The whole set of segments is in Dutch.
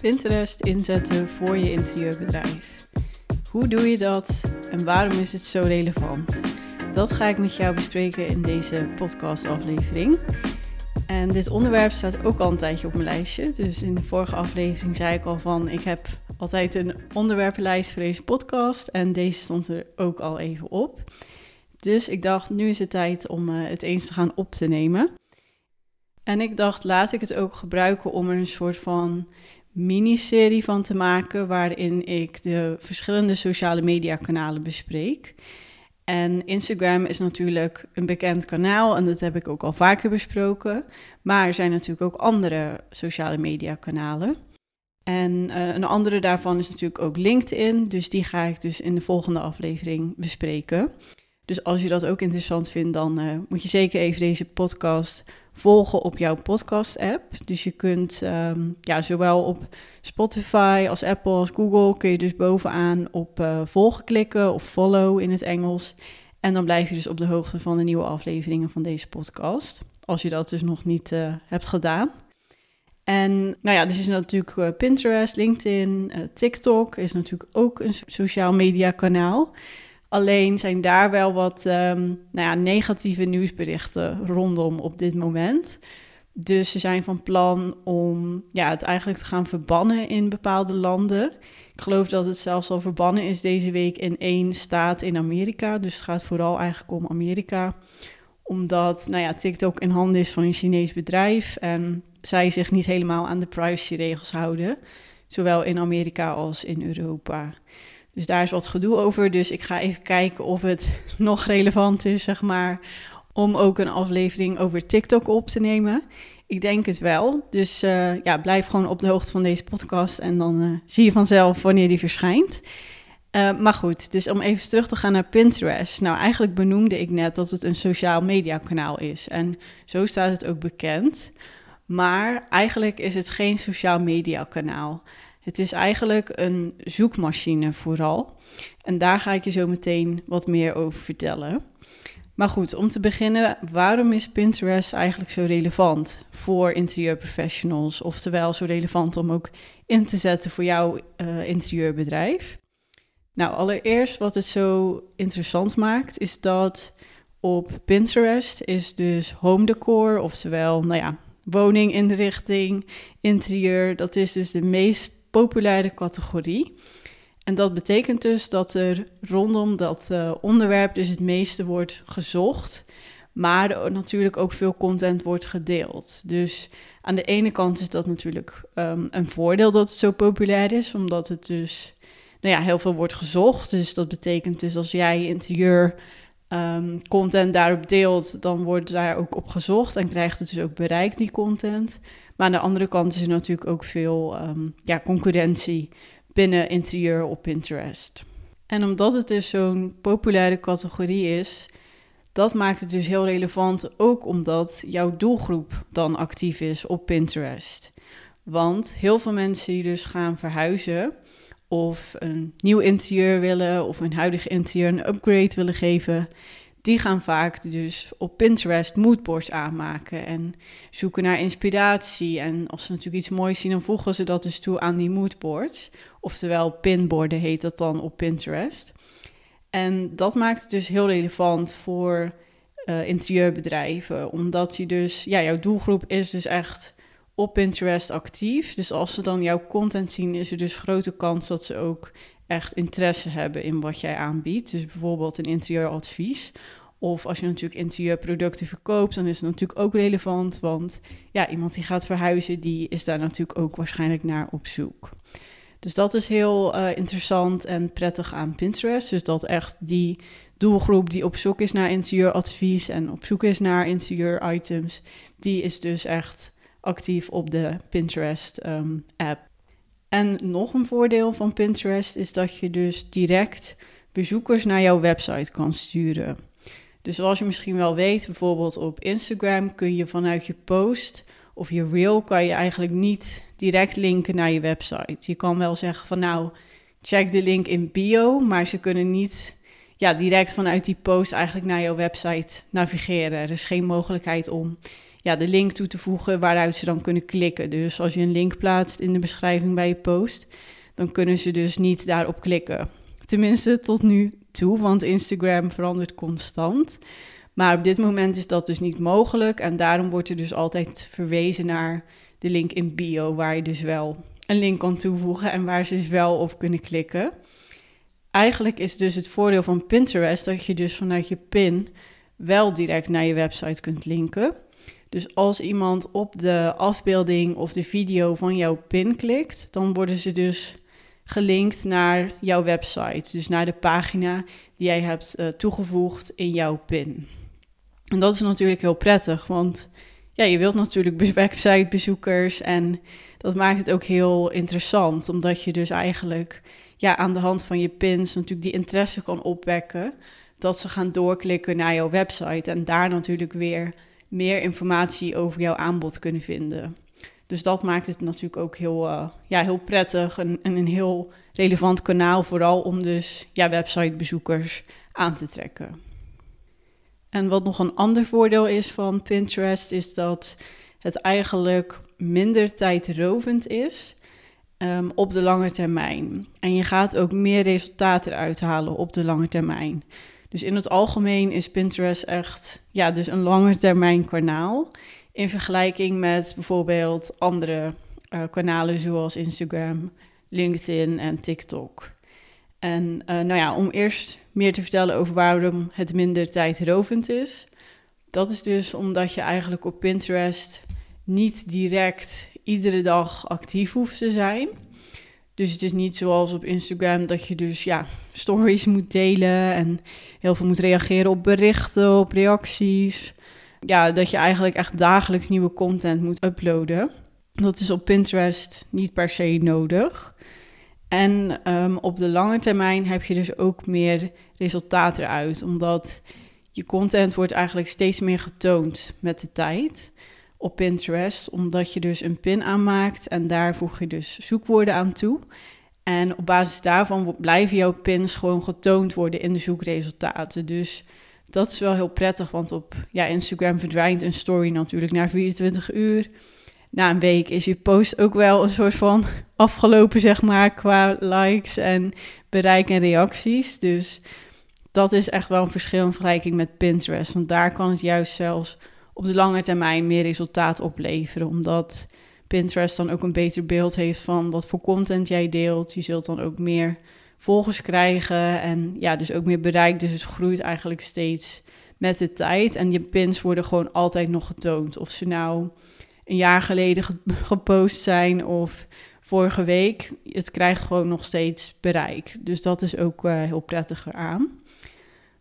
Pinterest inzetten voor je interieurbedrijf. Hoe doe je dat en waarom is het zo relevant? Dat ga ik met jou bespreken in deze podcastaflevering. En dit onderwerp staat ook al een tijdje op mijn lijstje. Dus in de vorige aflevering zei ik al van ik heb altijd een onderwerpenlijst voor deze podcast. En deze stond er ook al even op. Dus ik dacht, nu is het tijd om eh, het eens te gaan op te nemen. En ik dacht, laat ik het ook gebruiken om er een soort van miniserie van te maken, waarin ik de verschillende sociale media kanalen bespreek. En Instagram is natuurlijk een bekend kanaal en dat heb ik ook al vaker besproken. Maar er zijn natuurlijk ook andere sociale media kanalen. En uh, een andere daarvan is natuurlijk ook LinkedIn, dus die ga ik dus in de volgende aflevering bespreken. Dus als je dat ook interessant vindt, dan uh, moet je zeker even deze podcast volgen op jouw podcast-app. Dus je kunt um, ja, zowel op Spotify als Apple als Google kun je dus bovenaan op uh, volgen klikken of follow in het Engels. En dan blijf je dus op de hoogte van de nieuwe afleveringen van deze podcast. Als je dat dus nog niet uh, hebt gedaan. En nou ja, dus is natuurlijk Pinterest, LinkedIn, TikTok is natuurlijk ook een sociaal media kanaal. Alleen zijn daar wel wat um, nou ja, negatieve nieuwsberichten rondom op dit moment. Dus ze zijn van plan om ja, het eigenlijk te gaan verbannen in bepaalde landen. Ik geloof dat het zelfs al verbannen is deze week in één staat in Amerika. Dus het gaat vooral eigenlijk om Amerika. Omdat nou ja, TikTok in handen is van een Chinees bedrijf en zij zich niet helemaal aan de privacyregels houden. Zowel in Amerika als in Europa. Dus daar is wat gedoe over. Dus ik ga even kijken of het nog relevant is, zeg maar, om ook een aflevering over TikTok op te nemen. Ik denk het wel. Dus uh, ja, blijf gewoon op de hoogte van deze podcast en dan uh, zie je vanzelf wanneer die verschijnt. Uh, maar goed, dus om even terug te gaan naar Pinterest. Nou, eigenlijk benoemde ik net dat het een sociaal media kanaal is. En zo staat het ook bekend. Maar eigenlijk is het geen sociaal media kanaal. Het is eigenlijk een zoekmachine vooral. En daar ga ik je zo meteen wat meer over vertellen. Maar goed, om te beginnen, waarom is Pinterest eigenlijk zo relevant voor interieurprofessionals? Oftewel zo relevant om ook in te zetten voor jouw uh, interieurbedrijf? Nou, allereerst wat het zo interessant maakt, is dat op Pinterest is dus home decor, oftewel, nou ja, woninginrichting, interieur. Dat is dus de meest populaire categorie. En dat betekent dus dat er rondom dat uh, onderwerp dus het meeste wordt gezocht, maar natuurlijk ook veel content wordt gedeeld. Dus aan de ene kant is dat natuurlijk um, een voordeel dat het zo populair is, omdat het dus nou ja, heel veel wordt gezocht. Dus dat betekent dus als jij interieur um, content daarop deelt, dan wordt daar ook op gezocht en krijgt het dus ook bereik, die content. Maar aan de andere kant is er natuurlijk ook veel um, ja, concurrentie binnen interieur op Pinterest. En omdat het dus zo'n populaire categorie is, dat maakt het dus heel relevant, ook omdat jouw doelgroep dan actief is op Pinterest. Want heel veel mensen die dus gaan verhuizen of een nieuw interieur willen of een huidig interieur een upgrade willen geven, die gaan vaak dus op Pinterest moodboards aanmaken en zoeken naar inspiratie. En als ze natuurlijk iets moois zien, dan voegen ze dat dus toe aan die moodboards. Oftewel pinborden heet dat dan op Pinterest. En dat maakt het dus heel relevant voor uh, interieurbedrijven, omdat je dus, ja, jouw doelgroep is dus echt op Pinterest actief. Dus als ze dan jouw content zien, is er dus grote kans dat ze ook echt interesse hebben in wat jij aanbiedt. Dus bijvoorbeeld een interieuradvies. Of als je natuurlijk interieurproducten verkoopt, dan is het natuurlijk ook relevant. Want ja, iemand die gaat verhuizen, die is daar natuurlijk ook waarschijnlijk naar op zoek. Dus dat is heel uh, interessant en prettig aan Pinterest. Dus dat echt die doelgroep die op zoek is naar interieuradvies en op zoek is naar interieuritems, die is dus echt actief op de Pinterest um, app. En nog een voordeel van Pinterest is dat je dus direct bezoekers naar jouw website kan sturen. Dus zoals je misschien wel weet, bijvoorbeeld op Instagram kun je vanuit je post of je reel kan je eigenlijk niet direct linken naar je website. Je kan wel zeggen van nou, check de link in bio, maar ze kunnen niet ja, direct vanuit die post eigenlijk naar jouw website navigeren. Er is geen mogelijkheid om ja, de link toe te voegen waaruit ze dan kunnen klikken. Dus als je een link plaatst in de beschrijving bij je post, dan kunnen ze dus niet daarop klikken. Tenminste, tot nu toe, want Instagram verandert constant. Maar op dit moment is dat dus niet mogelijk. En daarom wordt er dus altijd verwezen naar de link in bio, waar je dus wel een link kan toevoegen en waar ze dus wel op kunnen klikken. Eigenlijk is dus het voordeel van Pinterest dat je dus vanuit je pin wel direct naar je website kunt linken. Dus als iemand op de afbeelding of de video van jouw pin klikt, dan worden ze dus gelinkt naar jouw website. Dus naar de pagina die jij hebt uh, toegevoegd in jouw pin. En dat is natuurlijk heel prettig, want ja, je wilt natuurlijk websitebezoekers en dat maakt het ook heel interessant, omdat je dus eigenlijk ja, aan de hand van je pins natuurlijk die interesse kan opwekken dat ze gaan doorklikken naar jouw website en daar natuurlijk weer meer informatie over jouw aanbod kunnen vinden. Dus dat maakt het natuurlijk ook heel, uh, ja, heel prettig en, en, een heel relevant kanaal, vooral om dus ja, websitebezoekers aan te trekken. En wat nog een ander voordeel is van Pinterest, is dat het eigenlijk minder tijdrovend is um, op de lange termijn. En je gaat ook meer resultaten eruit halen op de lange termijn. Dus in het algemeen is Pinterest echt ja, dus een lange termijn kanaal. In vergelijking met bijvoorbeeld andere uh, kanalen zoals Instagram, LinkedIn en TikTok. En uh, nou ja, om eerst meer te vertellen over waarom het minder tijdrovend is. Dat is dus omdat je eigenlijk op Pinterest niet direct iedere dag actief hoeft te zijn. Dus het is niet zoals op Instagram dat je dus ja, stories moet delen en heel veel moet reageren op berichten, op reacties. Ja, dat je eigenlijk echt dagelijks nieuwe content moet uploaden. Dat is op Pinterest niet per se nodig. En um, op de lange termijn heb je dus ook meer resultaat eruit, omdat je content wordt eigenlijk steeds meer getoond met de tijd op Pinterest, omdat je dus een pin aanmaakt en daar voeg je dus zoekwoorden aan toe. En op basis daarvan blijven jouw pins gewoon getoond worden in de zoekresultaten. Dus dat is wel heel prettig, want op ja, Instagram verdwijnt een story natuurlijk na 24 uur. Na een week is je post ook wel een soort van afgelopen, zeg maar, qua likes en bereik en reacties. Dus dat is echt wel een verschil in vergelijking met Pinterest. Want daar kan het juist zelfs op de lange termijn meer resultaat opleveren. Omdat Pinterest dan ook een beter beeld heeft van wat voor content jij deelt. Je zult dan ook meer volgers krijgen en ja, dus ook meer bereik. Dus het groeit eigenlijk steeds met de tijd. En je pins worden gewoon altijd nog getoond. Of ze nou een jaar geleden gepost zijn of vorige week. Het krijgt gewoon nog steeds bereik. Dus dat is ook uh, heel prettig aan.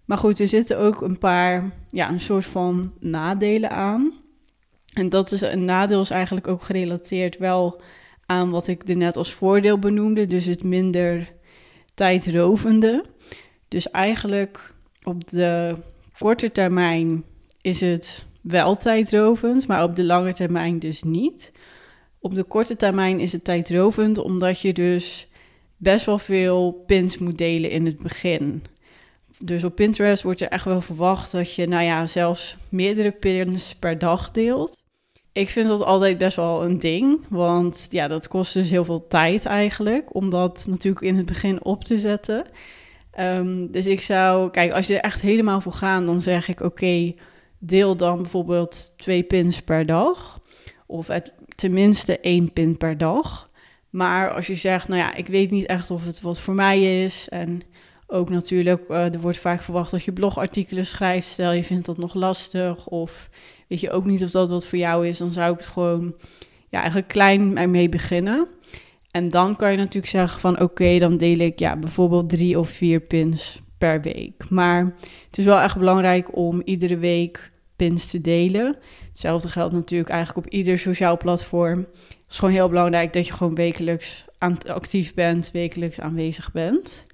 Maar goed, er zitten ook een paar, ja, een soort van nadelen aan. En dat is een nadeel is eigenlijk ook gerelateerd wel aan wat ik er net als voordeel benoemde. Dus het minder tijdrovende. Dus eigenlijk op de korte termijn is het wel tijdrovend, maar op de lange termijn dus niet. Op de korte termijn is het tijdrovend omdat je dus best wel veel pins moet delen in het begin. Dus op Pinterest wordt er echt wel verwacht dat je, nou ja, zelfs meerdere pins per dag deelt. Ik vind dat altijd best wel een ding, want ja, dat kost dus heel veel tijd eigenlijk om dat natuurlijk in het begin op te zetten. Um, dus ik zou, kijk, als je er echt helemaal voor gaat, dan zeg ik oké, deel dan bijvoorbeeld twee pins per dag. Of het, tenminste één pin per dag. Maar als je zegt, nou ja, ik weet niet echt of het wat voor mij is. En ook natuurlijk, uh, er wordt vaak verwacht dat je blogartikelen schrijft. Stel je vindt dat nog lastig of weet je ook niet of dat wat voor jou is. Dan zou ik het gewoon ja, eigenlijk klein mee beginnen. En dan kan je natuurlijk zeggen van oké, dan deel ik ja, bijvoorbeeld drie of vier pins per week. Maar het is wel echt belangrijk om iedere week pins te delen. Hetzelfde geldt natuurlijk eigenlijk op ieder sociaal platform. Het is gewoon heel belangrijk dat je gewoon wekelijks actief bent, wekelijks aanwezig bent.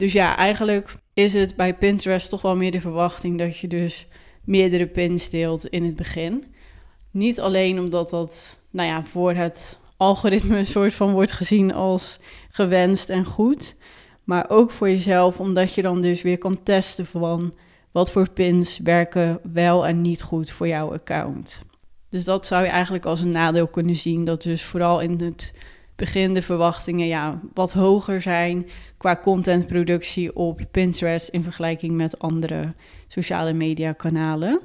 Dus ja, eigenlijk is het bij Pinterest toch wel meer de verwachting dat je dus meerdere pins deelt in het begin. Niet alleen omdat dat, nou ja, voor het algoritme een soort van wordt gezien als gewenst en goed, maar ook voor jezelf, omdat je dan dus weer kan testen van wat voor pins werken wel en niet goed voor jouw account. Dus dat zou je eigenlijk als een nadeel kunnen zien. Dat dus vooral in het begin de verwachtingen ja, wat hoger zijn qua contentproductie op Pinterest in vergelijking met andere sociale media kanalen.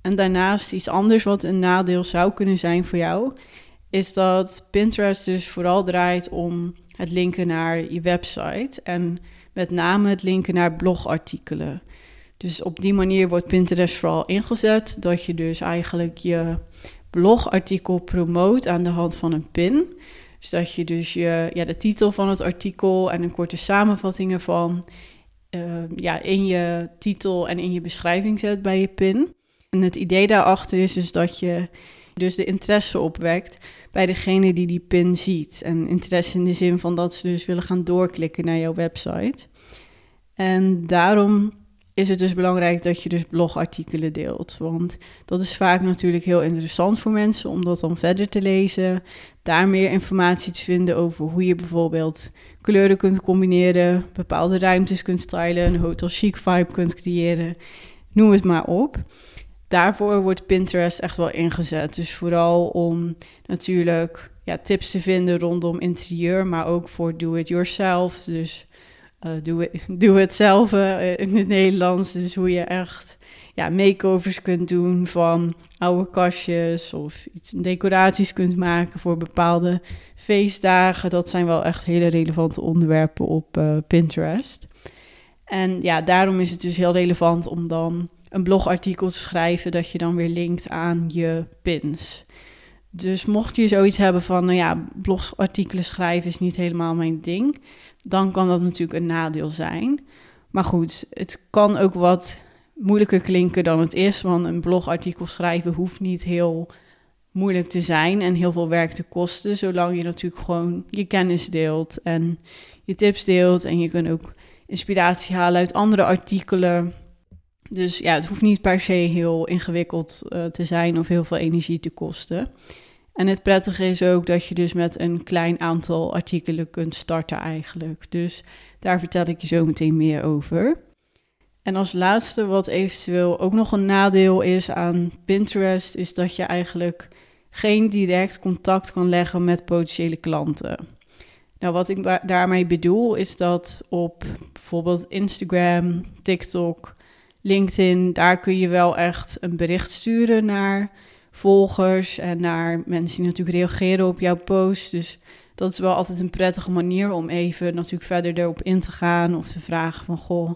En daarnaast iets anders wat een nadeel zou kunnen zijn voor jou, is dat Pinterest dus vooral draait om het linken naar je website en met name het linken naar blogartikelen. Dus op die manier wordt Pinterest vooral ingezet dat je dus eigenlijk je blogartikel promoot aan de hand van een pin. Dus dat je dus je, ja, de titel van het artikel en een korte samenvatting ervan uh, ja, in je titel en in je beschrijving zet bij je pin. En het idee daarachter is dus dat je dus de interesse opwekt bij degene die die pin ziet. En interesse in de zin van dat ze dus willen gaan doorklikken naar jouw website. En daarom is het dus belangrijk dat je dus blogartikelen deelt. Want dat is vaak natuurlijk heel interessant voor mensen om dat dan verder te lezen. Daar meer informatie te vinden over hoe je bijvoorbeeld kleuren kunt combineren, bepaalde ruimtes kunt stylen, een hotel chic vibe kunt creëren. Noem het maar op. Daarvoor wordt Pinterest echt wel ingezet. Dus vooral om natuurlijk ja, tips te vinden rondom interieur, maar ook voor do-it-yourself. Dus doe, doe het zelf uh, in het Nederlands. Dus hoe je echt ja, makeovers kunt doen van oude kastjes of iets, decoraties kunt maken voor bepaalde feestdagen. Dat zijn wel echt hele relevante onderwerpen op Pinterest. En ja, daarom is het dus heel relevant om dan een blogartikel te schrijven dat je dan weer linkt aan je pins. Dus mocht je zoiets hebben van, nou ja, blogartikelen schrijven is niet helemaal mijn ding, dan kan dat natuurlijk een nadeel zijn. Maar goed, het kan ook wat moeilijker klinken dan het is, want een blogartikel schrijven hoeft niet heel moeilijk te zijn en heel veel werk te kosten, zolang je natuurlijk gewoon je kennis deelt en je tips deelt en je kunt ook inspiratie halen uit andere artikelen. Dus ja, het hoeft niet per se heel ingewikkeld uh, te zijn of heel veel energie te kosten. En het prettige is ook dat je dus met een klein aantal artikelen kunt starten eigenlijk. Dus daar vertel ik je zo meteen meer over. En als laatste, wat eventueel ook nog een nadeel is aan Pinterest, is dat je eigenlijk geen direct contact kan leggen met potentiële klanten. Nou, wat ik daarmee bedoel, is dat op bijvoorbeeld Instagram, TikTok, LinkedIn, daar kun je wel echt een bericht sturen naar volgers en naar mensen die natuurlijk reageren op jouw post. Dus dat is wel altijd een prettige manier om even natuurlijk verder erop in te gaan of te vragen van goh.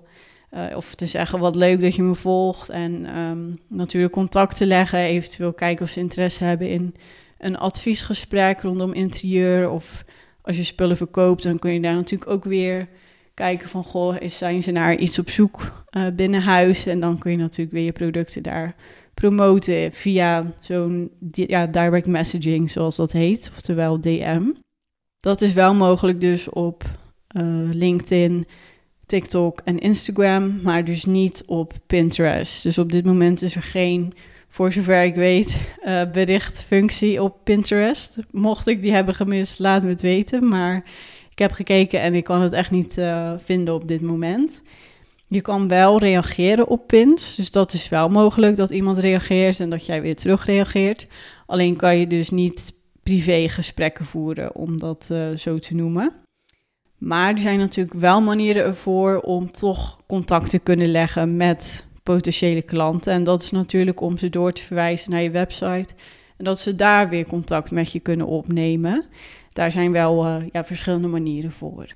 Uh, of te zeggen wat leuk dat je me volgt. En um, natuurlijk contact te leggen. Eventueel kijken of ze interesse hebben in een adviesgesprek rondom interieur. Of als je spullen verkoopt, dan kun je daar natuurlijk ook weer kijken van goh, zijn ze naar iets op zoek uh, binnen huis? En dan kun je natuurlijk weer je producten daar promoten via zo'n ja, direct messaging, zoals dat heet, oftewel DM. Dat is wel mogelijk dus op uh, LinkedIn, TikTok en Instagram, maar dus niet op Pinterest. Dus op dit moment is er geen, voor zover ik weet, uh, berichtfunctie op Pinterest. Mocht ik die hebben gemist, laat me het weten. Maar ik heb gekeken en ik kan het echt niet uh, vinden op dit moment. Je kan wel reageren op pins. Dus dat is wel mogelijk dat iemand reageert en dat jij weer terug reageert. Alleen kan je dus niet privé gesprekken voeren, om dat uh, zo te noemen. Maar er zijn natuurlijk wel manieren ervoor om toch contact te kunnen leggen met potentiële klanten. En dat is natuurlijk om ze door te verwijzen naar je website. En dat ze daar weer contact met je kunnen opnemen. Daar zijn wel uh, ja, verschillende manieren voor.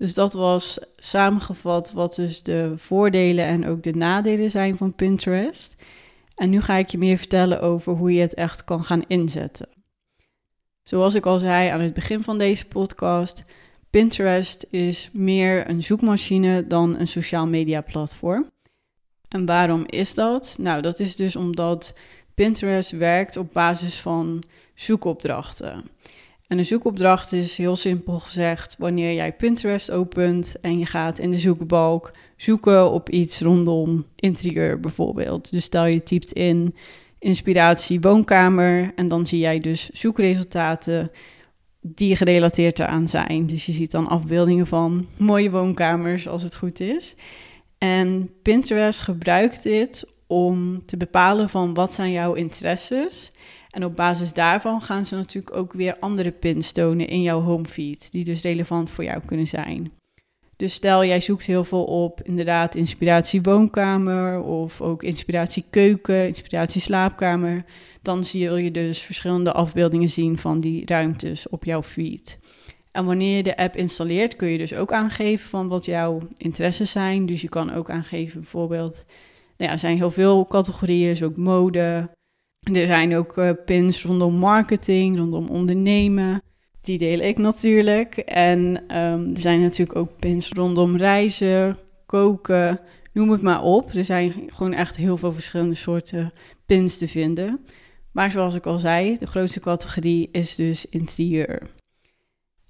Dus dat was samengevat wat dus de voordelen en ook de nadelen zijn van Pinterest. En nu ga ik je meer vertellen over hoe je het echt kan gaan inzetten. Zoals ik al zei aan het begin van deze podcast, Pinterest is meer een zoekmachine dan een sociaal media platform. En waarom is dat? Nou, dat is dus omdat Pinterest werkt op basis van zoekopdrachten. En een zoekopdracht is heel simpel gezegd wanneer jij Pinterest opent en je gaat in de zoekbalk zoeken op iets rondom interieur bijvoorbeeld. Dus stel je typt in inspiratie woonkamer en dan zie jij dus zoekresultaten die gerelateerd eraan zijn. Dus je ziet dan afbeeldingen van mooie woonkamers als het goed is. En Pinterest gebruikt dit om te bepalen van wat zijn jouw interesses. En op basis daarvan gaan ze natuurlijk ook weer andere pins tonen in jouw homefeed, die dus relevant voor jou kunnen zijn. Dus stel jij zoekt heel veel op inderdaad inspiratie woonkamer of ook inspiratie keuken, inspiratie slaapkamer, dan zul je dus verschillende afbeeldingen zien van die ruimtes op jouw feed. En wanneer je de app installeert, kun je dus ook aangeven van wat jouw interesses zijn. Dus je kan ook aangeven bijvoorbeeld, nou ja, er zijn heel veel categorieën, dus ook mode. Er zijn ook uh, pins rondom marketing, rondom ondernemen. Die deel ik natuurlijk. En ehm, er zijn natuurlijk ook pins rondom reizen, koken, noem het maar op. Er zijn gewoon echt heel veel verschillende soorten pins te vinden. Maar zoals ik al zei, de grootste categorie is dus interieur.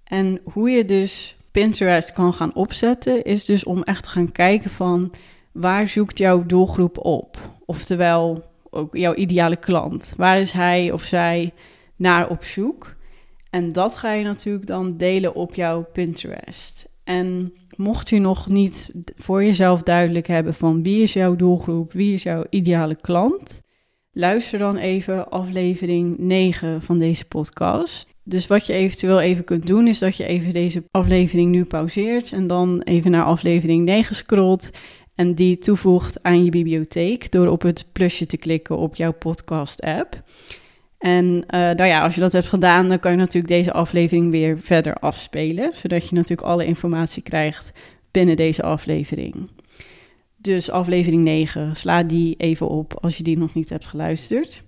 En hoe je dus Pinterest kan gaan opzetten, is dus om echt te gaan kijken van waar zoekt jouw doelgroep op? Oftewel, ook jouw ideale klant. Waar is hij of zij naar op zoek? En dat ga je natuurlijk dan delen op jouw Pinterest. En mocht je nog niet voor jezelf duidelijk hebben van wie is jouw doelgroep, wie is jouw ideale klant, luister dan even aflevering 9 van deze podcast. Dus wat je eventueel even kunt doen, is dat je even deze aflevering nu pauzeert en dan even naar aflevering 9 scrolt en die toevoegt aan je bibliotheek door op het plusje te klikken op jouw podcast-app. En uh, nou ja, als je dat hebt gedaan, dan kan je natuurlijk deze aflevering weer verder afspelen, zodat je natuurlijk alle informatie krijgt binnen deze aflevering. Dus aflevering 9, sla die even op als je die nog niet hebt geluisterd.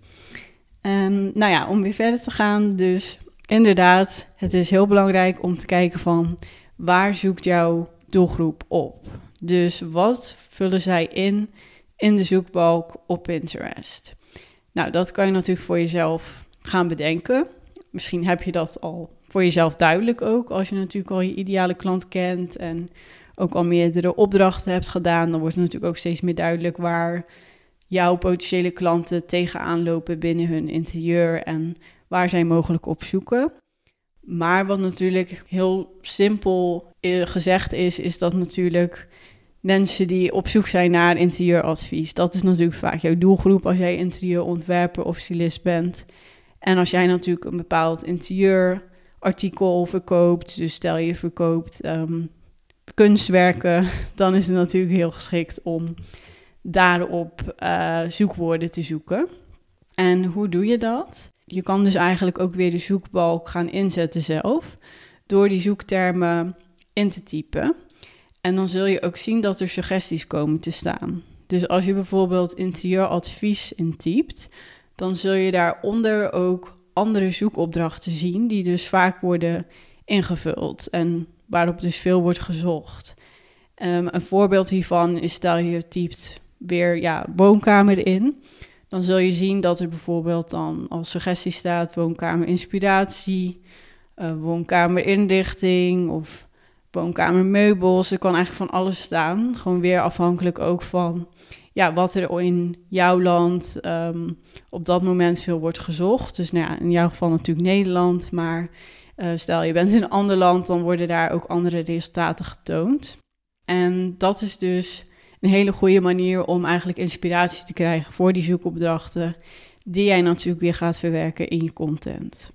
Um, nou ja, om weer verder te gaan, dus inderdaad, het is heel belangrijk om te kijken van waar zoekt jouw doelgroep op? Dus wat vullen zij in in de zoekbalk op Pinterest? Nou, dat kan je natuurlijk voor jezelf gaan bedenken. Misschien heb je dat al voor jezelf duidelijk ook, als je natuurlijk al je ideale klant kent en ook al meerdere opdrachten hebt gedaan, dan wordt het natuurlijk ook steeds meer duidelijk waar jouw potentiële klanten tegenaan lopen binnen hun interieur en waar zij mogelijk op zoeken. Maar wat natuurlijk heel simpel eh, gezegd is, is dat natuurlijk mensen die op zoek zijn naar interieuradvies, dat is natuurlijk vaak jouw doelgroep als jij interieurontwerper of stylist bent. En als jij natuurlijk een bepaald interieurartikel verkoopt, dus stel je verkoopt ehm, kunstwerken, dan is het natuurlijk heel geschikt om daarop uh, zoekwoorden te zoeken. En hoe doe je dat? Je kan dus eigenlijk ook weer de zoekbalk gaan inzetten zelf, door die zoektermen in te typen. En dan zul je ook zien dat er suggesties komen te staan. Dus als je bijvoorbeeld interieuradvies intypt, dan zul je daaronder ook andere zoekopdrachten zien, die dus vaak worden ingevuld en waarop dus veel wordt gezocht. Um, een voorbeeld hiervan is stel je typt weer ja, woonkamer in, dan zul je zien dat er bijvoorbeeld dan als suggestie staat woonkamer inspiratie, uh, woonkamer inrichting of woonkamermeubels. Er kan eigenlijk van alles staan. Gewoon weer afhankelijk ook van ja, wat er in jouw land um, op dat moment veel wordt gezocht. Dus nou ja, in jouw geval natuurlijk Nederland, maar uh, stel je bent in een ander land, dan worden daar ook andere resultaten getoond. En dat is dus een hele goede manier om eigenlijk inspiratie te krijgen voor die zoekopdrachten, die jij natuurlijk weer gaat verwerken in je content.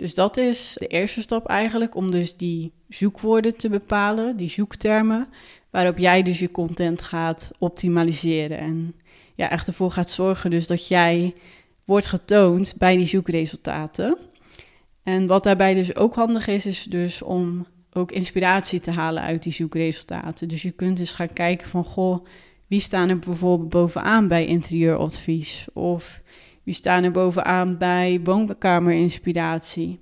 Dus dat is de eerste stap eigenlijk, om dus die zoekwoorden te bepalen, die zoektermen, waarop jij dus je content gaat optimaliseren. En ja, echt ervoor gaat zorgen dus dat jij wordt getoond bij die zoekresultaten. En wat daarbij dus ook handig is, is dus om ook inspiratie te halen uit die zoekresultaten. Dus je kunt eens gaan kijken van, goh, wie staan er bijvoorbeeld bovenaan bij interieuradvies? Of wie staan er bovenaan bij woonkamerinspiratie?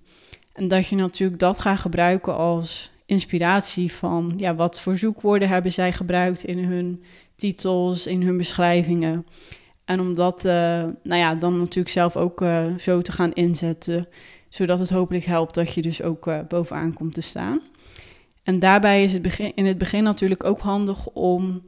En dat je natuurlijk dat gaat gebruiken als inspiratie van, ja, wat voor zoekwoorden hebben zij gebruikt in hun titels, in hun beschrijvingen. En om dat, uh, nou ja, dan natuurlijk zelf ook uh, zo te gaan inzetten, zodat het hopelijk helpt dat je dus ook uh, bovenaan komt te staan. En daarbij is het begin, in het begin natuurlijk ook handig om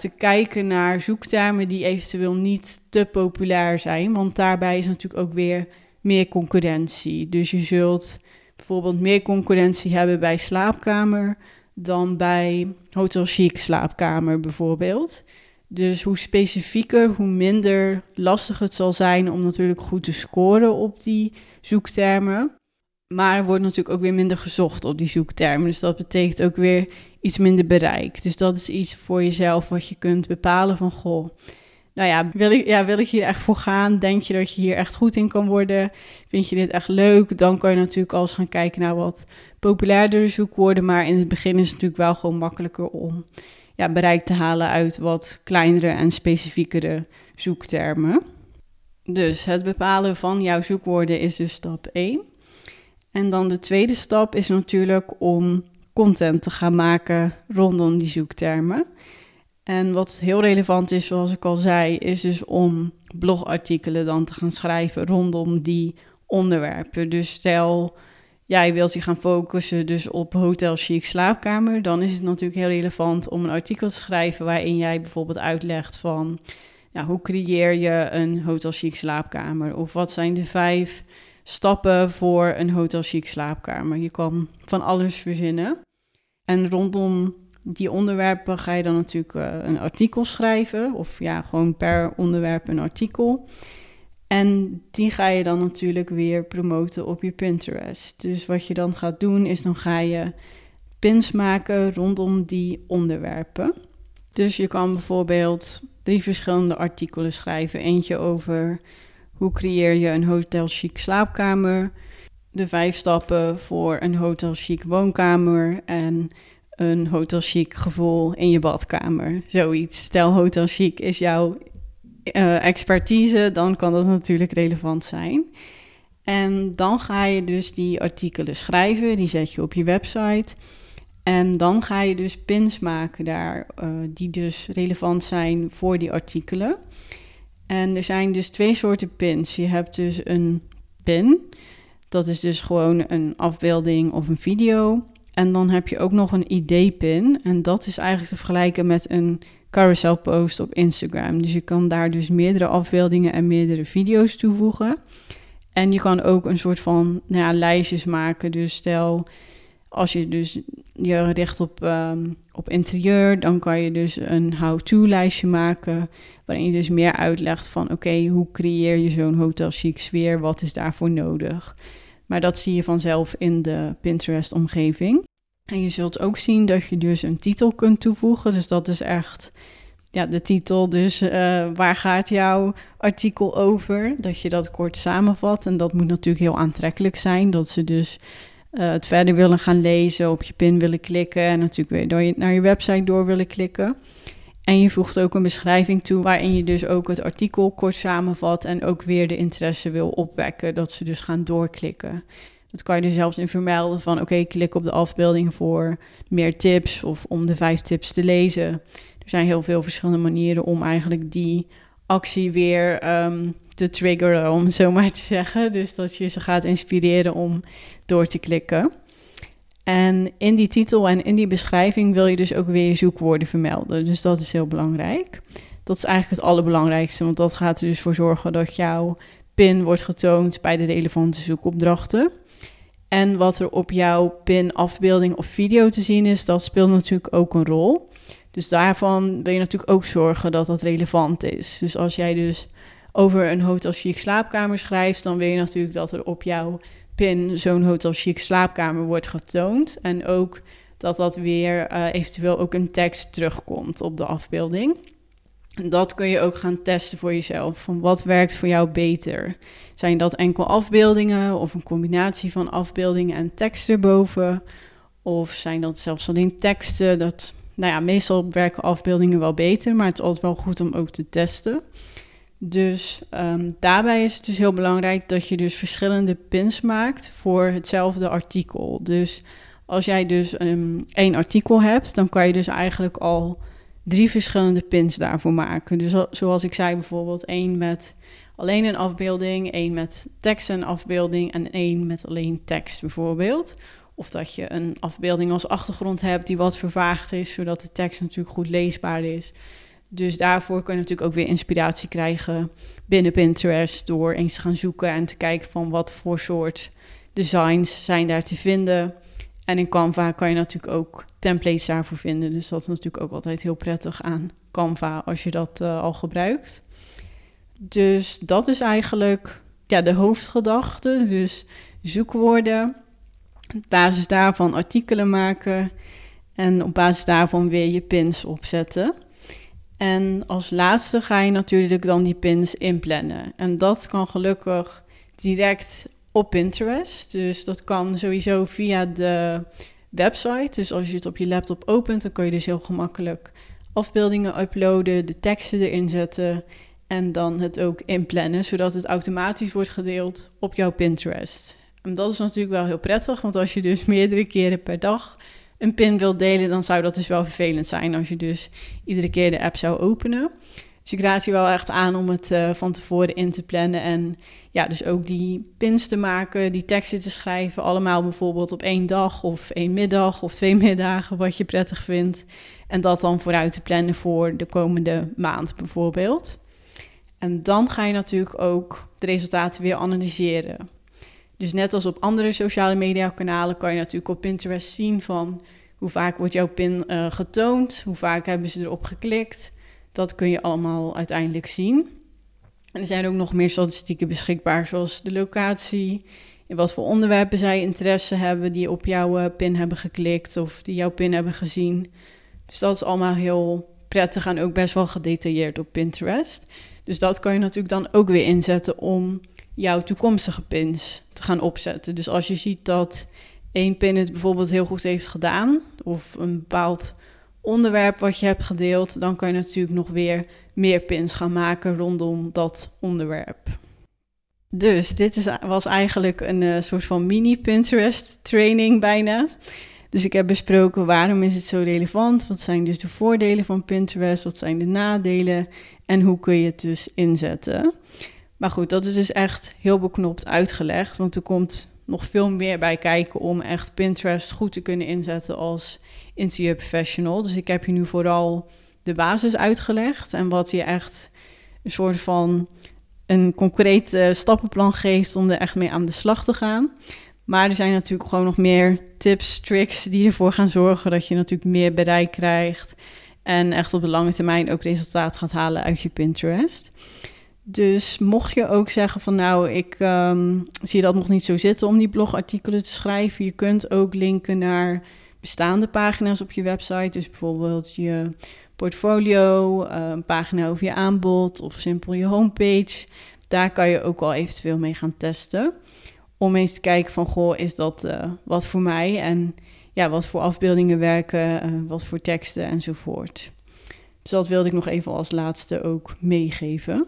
te kijken naar zoektermen die eventueel niet te populair zijn. Want daarbij is natuurlijk ook weer meer concurrentie. Dus je zult bijvoorbeeld meer concurrentie hebben bij slaapkamer dan bij hotel chic slaapkamer bijvoorbeeld. Dus hoe specifieker, hoe minder lastig het zal zijn om natuurlijk goed te scoren op die zoektermen. Maar er wordt natuurlijk ook weer minder gezocht op die zoektermen. Dus dat betekent ook weer iets minder bereik. Dus dat is iets voor jezelf wat je kunt bepalen van goh. Nou ja wil, ik, ja, wil ik hier echt voor gaan? Denk je dat je hier echt goed in kan worden? Vind je dit echt leuk? Dan kan je natuurlijk al eens gaan kijken naar wat populairdere zoekwoorden. Maar in het begin is het natuurlijk wel gewoon makkelijker om ja, bereik te halen uit wat kleinere en specifiekere zoektermen. Dus het bepalen van jouw zoekwoorden is dus stap 1. En dan de tweede stap is natuurlijk om content te gaan maken rondom die zoektermen. En wat heel relevant is, zoals ik al zei, is dus om blogartikelen dan te gaan schrijven rondom die onderwerpen. Dus stel, jij wilt je gaan focussen dus op hotel chic slaapkamer, dan is het natuurlijk heel relevant om een artikel te schrijven waarin jij bijvoorbeeld uitlegt van, ja, hoe creëer je een hotel chic slaapkamer? Of wat zijn de vijf stappen voor een hotel chic slaapkamer? Je kan van alles verzinnen. En rondom die onderwerpen ga je dan natuurlijk uh, een artikel schrijven. Of ja, gewoon per onderwerp een artikel. En die ga je dan natuurlijk weer promoten op je Pinterest. Dus wat je dan gaat doen, is dan ga je pins maken rondom die onderwerpen. Dus je kan bijvoorbeeld drie verschillende artikelen schrijven. Eentje over hoe creëer je een hotel chic slaapkamer. De vijf stappen voor een hotel chic woonkamer. En een hotel chic gevoel in je badkamer. Zoiets. Stel hotel chic is jouw uh, expertise, dan kan dat natuurlijk relevant zijn. En dan ga je dus die artikelen schrijven, die zet je op je website. En dan ga je dus pins maken daar, uh, die dus relevant zijn voor die artikelen. En er zijn dus twee soorten pins. Je hebt dus een pin, dat is dus gewoon een afbeelding of een video. En dan heb je ook nog een ID-pin. En dat is eigenlijk te vergelijken met een carousel post op Instagram. Dus je kan daar dus meerdere afbeeldingen en meerdere video's toevoegen. En je kan ook een soort van nou ja, lijstjes maken. Dus stel, als je dus je richt op, ehm, op interieur, dan kan je dus een how-to lijstje maken. Waarin je dus meer uitlegt van oké, hoe creëer je zo'n hotel chic sfeer? Wat is daarvoor nodig? Maar dat zie je vanzelf in de Pinterest-omgeving. En je zult ook zien dat je dus een titel kunt toevoegen. Dus dat is echt ja, de titel. Dus uh, waar gaat jouw artikel over? Dat je dat kort samenvat. En dat moet natuurlijk heel aantrekkelijk zijn. Dat ze dus uh, het verder willen gaan lezen, op je pin willen klikken. En natuurlijk weer door je, naar je website door willen klikken. En je voegt ook een beschrijving toe waarin je dus ook het artikel kort samenvat en ook weer de interesse wil opwekken, dat ze dus gaan doorklikken. Dat kan je er zelfs in vermelden van oké, klik op de afbeelding voor meer tips of om de vijf tips te lezen. Er zijn heel veel verschillende manieren om eigenlijk die actie weer um, te triggeren, om het zo maar te zeggen. Dus dat je ze gaat inspireren om door te klikken. En in die titel en in die beschrijving wil je dus ook weer je zoekwoorden vermelden. Dus dat is heel belangrijk. Dat is eigenlijk het allerbelangrijkste, want dat gaat er dus voor zorgen dat jouw pin wordt getoond bij de relevante zoekopdrachten. En wat er op jouw pin, afbeelding of video te zien is, dat speelt natuurlijk ook een rol. Dus daarvan wil je natuurlijk ook zorgen dat dat relevant is. Dus als jij dus over een hotel chic slaapkamer schrijft, dan wil je natuurlijk dat er op jouw pin zo'n hotel chic slaapkamer wordt getoond. En ook dat dat weer uh, eventueel ook een tekst terugkomt op de afbeelding. En dat kun je ook gaan testen voor jezelf. Van wat werkt voor jou beter? Zijn dat enkel afbeeldingen of een combinatie van afbeeldingen en tekst erboven? Of zijn dat zelfs alleen teksten? Dat, nou ja, meestal werken afbeeldingen wel beter, maar het is altijd wel goed om ook te testen. Dus um, daarbij is het dus heel belangrijk dat je dus verschillende pins maakt voor hetzelfde artikel. Dus als jij dus um, één artikel hebt, dan kan je dus eigenlijk al drie verschillende pins daarvoor maken. Dus zoals ik zei, bijvoorbeeld één met alleen een afbeelding, één met tekst en afbeelding en één met alleen tekst bijvoorbeeld. Of dat je een afbeelding als achtergrond hebt die wat vervaagd is, zodat de tekst natuurlijk goed leesbaar is. Dus daarvoor kun je natuurlijk ook weer inspiratie krijgen binnen Pinterest door eens te gaan zoeken en te kijken van wat voor soort designs zijn daar te vinden. En in Canva kan je natuurlijk ook templates daarvoor vinden. Dus dat is natuurlijk ook altijd heel prettig aan Canva als je dat eh, al gebruikt. Dus dat is eigenlijk ja, de hoofdgedachte. Dus zoekwoorden, op basis daarvan artikelen maken en op basis daarvan weer je pins opzetten. En als laatste ga je natuurlijk dan die pins inplannen. En dat kan gelukkig direct op Pinterest. Dus dat kan sowieso via de website. Dus als je het op je laptop opent, dan kun je dus heel gemakkelijk afbeeldingen uploaden, de teksten erin zetten en dan het ook inplannen, zodat het automatisch wordt gedeeld op jouw Pinterest. En dat is natuurlijk wel heel prettig, want als je dus meerdere keren per dag een pin wilt delen, dan zou dat dus wel vervelend zijn als je dus iedere keer de app zou openen. Dus ik raad je wel echt aan om het uh, van tevoren in te plannen. En ja, dus ook die pins te maken, die teksten te schrijven. Allemaal bijvoorbeeld op één dag of één middag of twee middagen, wat je prettig vindt. En dat dan vooruit te plannen voor de komende maand bijvoorbeeld. En dan ga je natuurlijk ook de resultaten weer analyseren. Dus net als op andere sociale media kanalen kan je natuurlijk op Pinterest zien van hoe vaak wordt jouw pin uh, getoond, hoe vaak hebben ze erop geklikt. Dat kun je allemaal uiteindelijk zien. En er zijn ook nog meer statistieken beschikbaar, zoals de locatie, in wat voor onderwerpen zij interesse hebben die op jouw eh, pin hebben geklikt of die jouw pin hebben gezien. Dus dat is allemaal heel prettig en ook best wel gedetailleerd op Pinterest. Dus dat kan je natuurlijk dan ook weer inzetten om jouw toekomstige pins te gaan opzetten. Dus als je ziet dat één pin het bijvoorbeeld heel goed heeft gedaan, of een bepaald onderwerp wat je hebt gedeeld, dan kan je natuurlijk nog weer meer pins gaan maken rondom dat onderwerp. Dus dit is, was eigenlijk een uh, soort van mini Pinterest training bijna. Dus ik heb besproken waarom is het zo relevant, wat zijn dus de voordelen van Pinterest, wat zijn de nadelen en hoe kun je het dus inzetten. Maar goed, dat is dus echt heel beknopt uitgelegd, want er komt nog veel meer bij kijken om echt Pinterest goed te kunnen inzetten als interieurprofessional. Dus ik heb je nu vooral de basis uitgelegd en wat je echt een soort van een concreet stappenplan geeft om er echt mee aan de slag te gaan. Maar er zijn natuurlijk gewoon nog meer tips, tricks die ervoor gaan zorgen dat je natuurlijk meer bereik krijgt. En echt op de lange termijn ook resultaat gaat halen uit je Pinterest. Dus mocht je ook zeggen van nou, ik um, zie dat nog niet zo zitten om die blogartikelen te schrijven. Je kunt ook linken naar bestaande pagina's op je website. Dus bijvoorbeeld je portfolio, eh, een pagina over je aanbod of simpel je homepage. Daar kan je ook al eventueel mee gaan testen. Om eens te kijken van, goh, is dat uh, wat voor mij? En ja, wat voor afbeeldingen werken, uh, wat voor teksten enzovoort. Dus dat wilde ik nog even als laatste ook meegeven.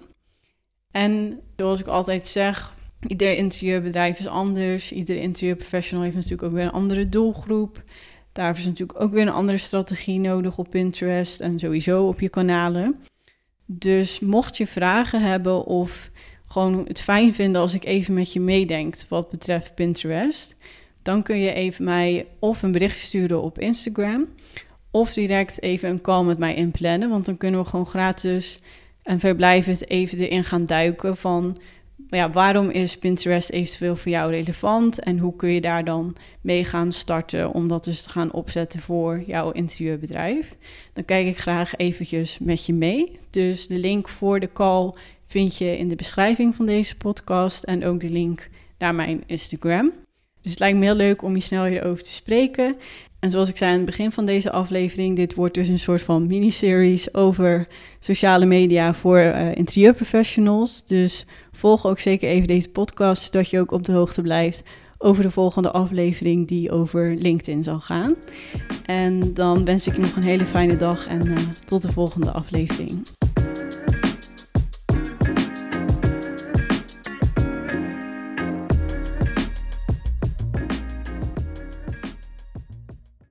En zoals ik altijd zeg, ieder interieurbedrijf is anders. Ieder interieurprofessional heeft natuurlijk ook weer een andere doelgroep. Daarvoor is natuurlijk ook weer een andere strategie nodig op Pinterest en sowieso op je kanalen. Dus mocht je vragen hebben of gewoon het fijn vinden als ik even met je meedenk wat betreft Pinterest, dan kun je even mij of een bericht sturen op Instagram of direct even een call met mij inplannen, want dan kunnen we gewoon gratis en verblijvend even erin gaan duiken van ja, waarom is Pinterest eventueel voor jou relevant en hoe kun je daar dan mee gaan starten om dat dus te gaan opzetten voor jouw interieurbedrijf. Dan kijk ik graag eventjes met je mee. Dus de link voor de call vind je in de beschrijving van deze podcast en ook de link naar mijn Instagram. Dus het lijkt me heel leuk om je snel hierover te spreken. En zoals ik zei aan het begin van deze aflevering, dit wordt dus een soort van miniseries over sociale media voor uh, interieurprofessionals. Dus volg ook zeker even deze podcast, zodat je ook op de hoogte blijft over de volgende aflevering die over LinkedIn zal gaan. En dan wens ik je nog een hele fijne dag en uh, tot de volgende aflevering.